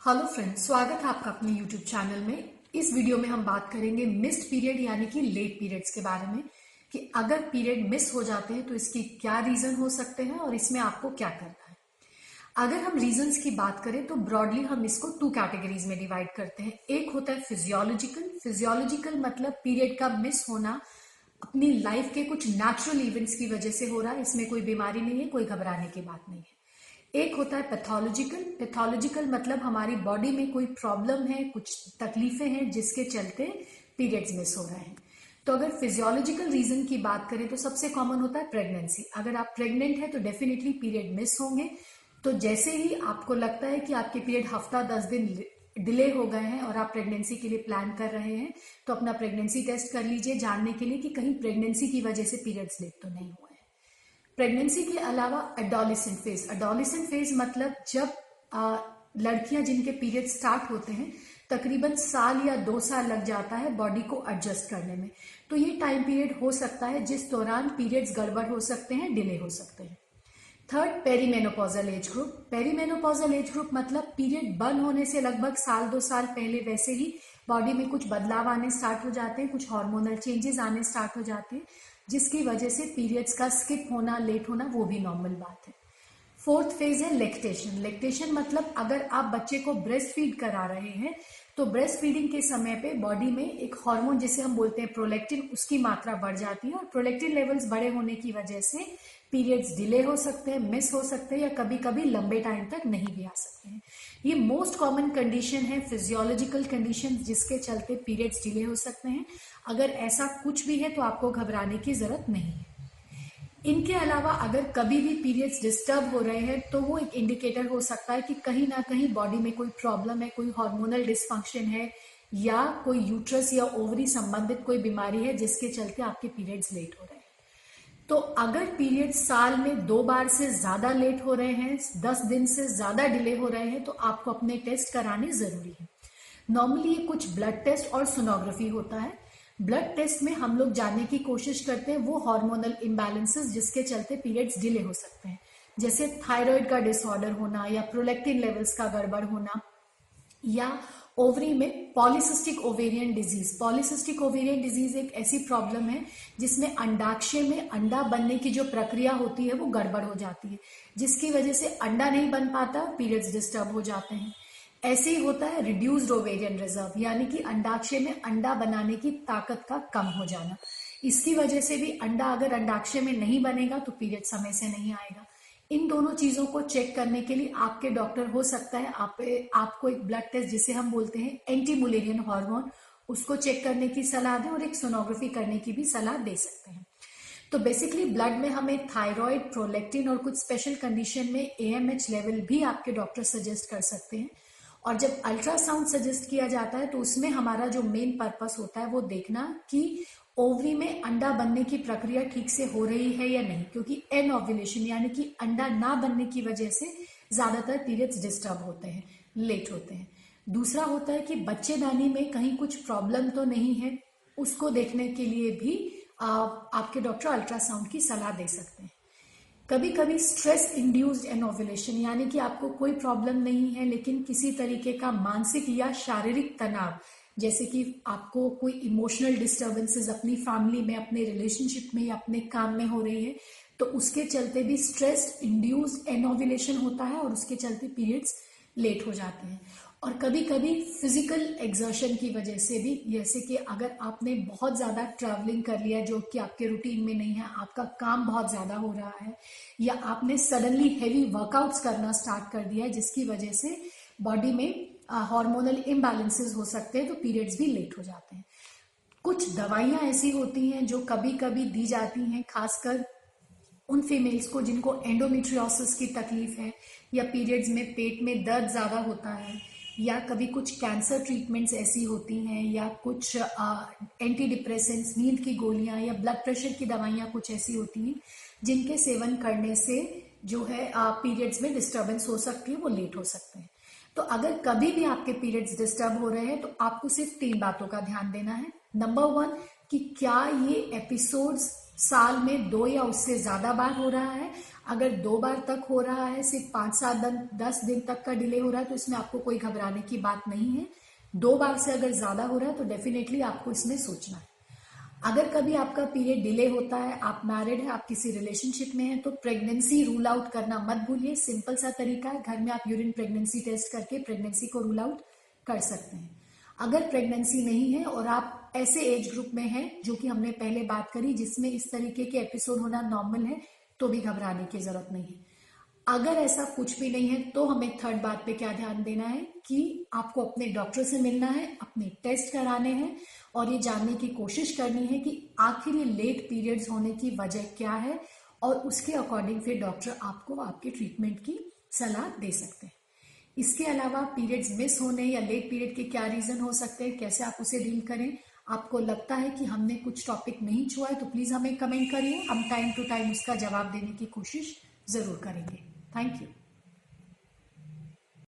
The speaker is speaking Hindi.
हेलो फ्रेंड्स स्वागत है आपका अपने यूट्यूब चैनल में। इस वीडियो में हम बात करेंगे मिस्ड पीरियड यानी कि लेट पीरियड्स के बारे में, कि अगर पीरियड मिस हो जाते हैं तो इसकी क्या रीजन हो सकते हैं और इसमें आपको क्या करना है। अगर हम रीजंस की बात करें तो ब्रॉडली हम इसको टू कैटेगरीज में डिवाइड करते हैं। एक होता है फिजियोलॉजिकल फिजियोलॉजिकल मतलब पीरियड का मिस होना अपनी लाइफ के कुछ नेचुरल इवेंट्स की वजह से हो रहा है। इसमें कोई बीमारी नहीं है, कोई घबराने की बात नहीं है। एक होता है पैथोलॉजिकल पैथोलॉजिकल मतलब हमारी बॉडी में कोई प्रॉब्लम है, कुछ तकलीफें हैं जिसके चलते पीरियड्स मिस हो रहे हैं। तो अगर फिजियोलॉजिकल रीजन की बात करें तो सबसे कॉमन होता है प्रेगनेंसी अगर आप प्रेग्नेंट है तो डेफिनेटली पीरियड मिस होंगे। तो जैसे ही आपको लगता है कि आपके पीरियड हफ़्ता, दस दिन डिले हो गए हैं और आप प्रेगनेंसी के लिए प्लान कर रहे हैं तो अपना प्रेगनेंसी टेस्ट कर लीजिए, जानने के लिए कि कहीं प्रेगनेंसी की वजह से पीरियड्स लेट तो नहीं हुए। प्रेगनेंसी के अलावा अडोलिसेंट फ़ेज़ अडोलिसेंट फ़ेज़ मतलब जब लड़कियाँ जिनके पीरियड स्टार्ट होते हैं, तकरीबन साल या दो साल लग जाता है बॉडी को एडजस्ट करने में। तो ये टाइम पीरियड हो सकता है, जिस दौरान पीरियड्स गड़बड़ हो सकते हैं डिले हो सकते हैं। Third perimenopausal age group perimenopausal age group मतलब पीरियड बंद होने से लगभग साल दो साल पहले वैसे ही बॉडी में कुछ बदलाव आने स्टार्ट हो जाते हैं, कुछ हार्मोनल चेंजेस आने स्टार्ट हो जाते हैं। जिसकी वजह से पीरियड्स का स्किप होना लेट होना, वो भी नॉर्मल बात है। फोर्थ फ़ेज़ है लेक्टेशन लेक्टेशन मतलब अगर आप बच्चे को ब्रेस्ट फ़ीड करा रहे हैं तो ब्रेस्ट फीडिंग के समय पे बॉडी में एक हार्मोन जिसे हम बोलते हैं प्रोलेक्टिन उसकी मात्रा बढ़ जाती है और प्रोलेक्टिन लेवल्स बड़े होने की वजह से पीरियड्स डिले हो सकते हैं मिस हो सकते हैं, या कभी कभी लंबे टाइम तक नहीं भी आ सकते हैं। ये मोस्ट कॉमन कंडीशन है फिजियोलॉजिकल कंडीशन जिसके चलते पीरियड्स डिले हो सकते हैं। अगर ऐसा कुछ भी है तो आपको घबराने की ज़रूरत नहीं है। इनके अलावा अगर कभी भी पीरियड्स डिस्टर्ब हो रहे हैं तो वो एक इंडिकेटर हो सकता है कि कहीं ना कहीं बॉडी में कोई प्रॉब्लम है, कोई हार्मोनल डिसफंक्शन है, या कोई यूट्रस या ओवरी संबंधित कोई बीमारी है, जिसके चलते आपके पीरियड्स लेट हो रहे हैं। तो अगर पीरियड साल में दो बार से ज़्यादा लेट हो रहे हैं, दस दिन से ज़्यादा डिले हो रहे हैं तो आपको अपने टेस्ट कराने ज़रूरी है। नॉर्मली ये कुछ ब्लड टेस्ट और सोनोग्राफी होता है। ब्लड टेस्ट में हम लोग जानने की कोशिश करते हैं, वो हार्मोनल इम्बैलेंसेस जिसके चलते पीरियड्स डिले हो सकते हैं। जैसे थायराइड का डिसऑर्डर होना या प्रोलेक्टिन लेवल्स का गड़बड़ होना या ओवरी में polycystic ovarian disease polycystic ovarian disease एक ऐसी प्रॉब्लम है जिसमें अंडाक्षय में अंडा बनने की जो प्रक्रिया होती है वो गड़बड़ हो जाती है, जिसकी वजह से अंडा नहीं बन पाता पीरियड्स डिस्टर्ब हो जाते हैं। ऐसे ही होता है रिड्यूस्ड ओवेरियन रिज़र्व यानी कि अंडाक्षय में अंडा बनाने की ताकत का कम हो जाना। इसकी वजह से भी अंडा अगर अंडाक्षय में नहीं बनेगा तो पीरियड समय से नहीं आएगा। इन दोनों चीज़ों को चेक करने के लिए आपके डॉक्टर, हो सकता है आप आपको एक ब्लड टेस्ट जिसे हम बोलते हैं एंटी मुलेरियन हार्मोन उसको चेक करने की सलाह दें और एक सोनोग्राफी करने की भी सलाह दे सकते हैं। तो बेसिकली ब्लड में हमें थायराइड प्रोलेक्टिन और कुछ स्पेशल कंडीशन में एएमएच लेवल भी आपके डॉक्टर सजेस्ट कर सकते हैं। और जब अल्ट्रासाउंड सजेस्ट किया जाता है तो उसमें हमारा जो मेन पर्पस होता है वो देखना कि ओवरी में अंडा बनने की प्रक्रिया ठीक से हो रही है या नहीं? क्योंकि एन ओव्यूलेशन यानी कि अंडा ना बनने की वजह से ज़्यादातर पीरियड्स डिस्टर्ब होते हैं लेट होते हैं। दूसरा होता है कि बच्चेदानी में कहीं कुछ प्रॉब्लम तो नहीं है उसको देखने के लिए भी आ, आपके डॉक्टर अल्ट्रासाउंड की सलाह दे सकते हैं। कभी कभी स्ट्रेस इंड्यूस्ड एनोवुलेशन यानी कि आपको कोई प्रॉब्लम नहीं है लेकिन किसी तरीके का मानसिक या शारीरिक तनाव जैसे कि आपको कोई इमोशनल डिस्टर्बेंसेस अपनी फैमिली में, अपने रिलेशनशिप में या अपने काम में हो रही है तो उसके चलते भी स्ट्रेस इंड्यूस्ड एनोविलेशन होता है और उसके चलते पीरियड्स लेट हो जाते हैं। और कभी कभी फ़िज़िकल एग्जर्शन की वजह से भी, जैसे कि अगर आपने बहुत ज़्यादा ट्रैवलिंग कर लिया जो कि आपके रूटीन में नहीं है, आपका काम बहुत ज़्यादा हो रहा है, या आपने सडनली हैवी वर्कआउट्स करना स्टार्ट कर दिया है, जिसकी वजह से बॉडी में हार्मोनल इम्बैलेंसेस हो सकते हैं तो पीरियड्स भी लेट हो जाते हैं। कुछ दवाइयाँ ऐसी होती हैं जो कभी कभी दी जाती हैं, खासकर उन फीमेल्स को जिनको एंडोमेट्रियोसिस की तकलीफ़ है, या पीरियड्स में पेट में दर्द ज़्यादा होता है, या कभी कुछ कैंसर ट्रीटमेंट्स ऐसी होती हैं, या कुछ एंटी डिप्रेसेंट्स नींद की गोलियाँ, या ब्लड प्रेशर की दवाइयाँ कुछ ऐसी होती हैं, जिनके सेवन करने से जो है पीरियड्स में डिस्टर्बेंस हो सकती है, वो लेट हो सकते हैं। तो अगर कभी भी आपके पीरियड्स डिस्टर्ब हो रहे हैं तो आपको सिर्फ़ तीन बातों का ध्यान देना है। नंबर वन कि क्या ये एपिसोड्स साल में दो या उससे ज़्यादा बार हो रहा है? अगर दो बार तक हो रहा है, सिर्फ़ पाँच सात दिन, दस दिन तक का डिले हो रहा है तो इसमें आपको कोई घबराने की बात नहीं है। दो बार से अगर ज़्यादा हो रहा है तो डेफिनेटली आपको इसमें सोचना है। अगर कभी आपका पीरियड डिले होता है, आप मैरिड है, आप किसी रिलेशनशिप में हैं तो प्रेगनेंसी रूल आउट करना मत भूलिए। सिंपल सा तरीका है, घर में आप यूरिन प्रेगनेंसी टेस्ट करके प्रेगनेंसी को रूल आउट कर सकते हैं। अगर प्रेगनेंसी नहीं है और आप ऐसे एज ग्रुप में हैं, जो कि हमने पहले बात करी, जिसमें इस तरीके के एपिसोड होना नॉर्मल है तो भी घबराने की ज़रूरत नहीं है। अगर ऐसा कुछ भी नहीं है तो हमें थर्ड बात पे क्या ध्यान देना है कि आपको अपने डॉक्टर से मिलना है, अपने टेस्ट कराने हैं और ये जानने की कोशिश करनी है कि आखिर ये लेट पीरियड्स होने की वजह क्या है और उसके अकॉर्डिंग फिर डॉक्टर आपको आपके ट्रीटमेंट की सलाह दे सकते हैं। इसके अलावा पीरियड्स मिस होने या लेट पीरियड के क्या रीजन हो सकते हैं, कैसे आप उसे डील करें, आपको लगता है कि हमने कुछ टॉपिक नहीं छुआ है तो प्लीज़ हमें कमेंट करिए। हम टाइम टू टाइम उसका जवाब देने की कोशिश ज़रूर करेंगे। Thank you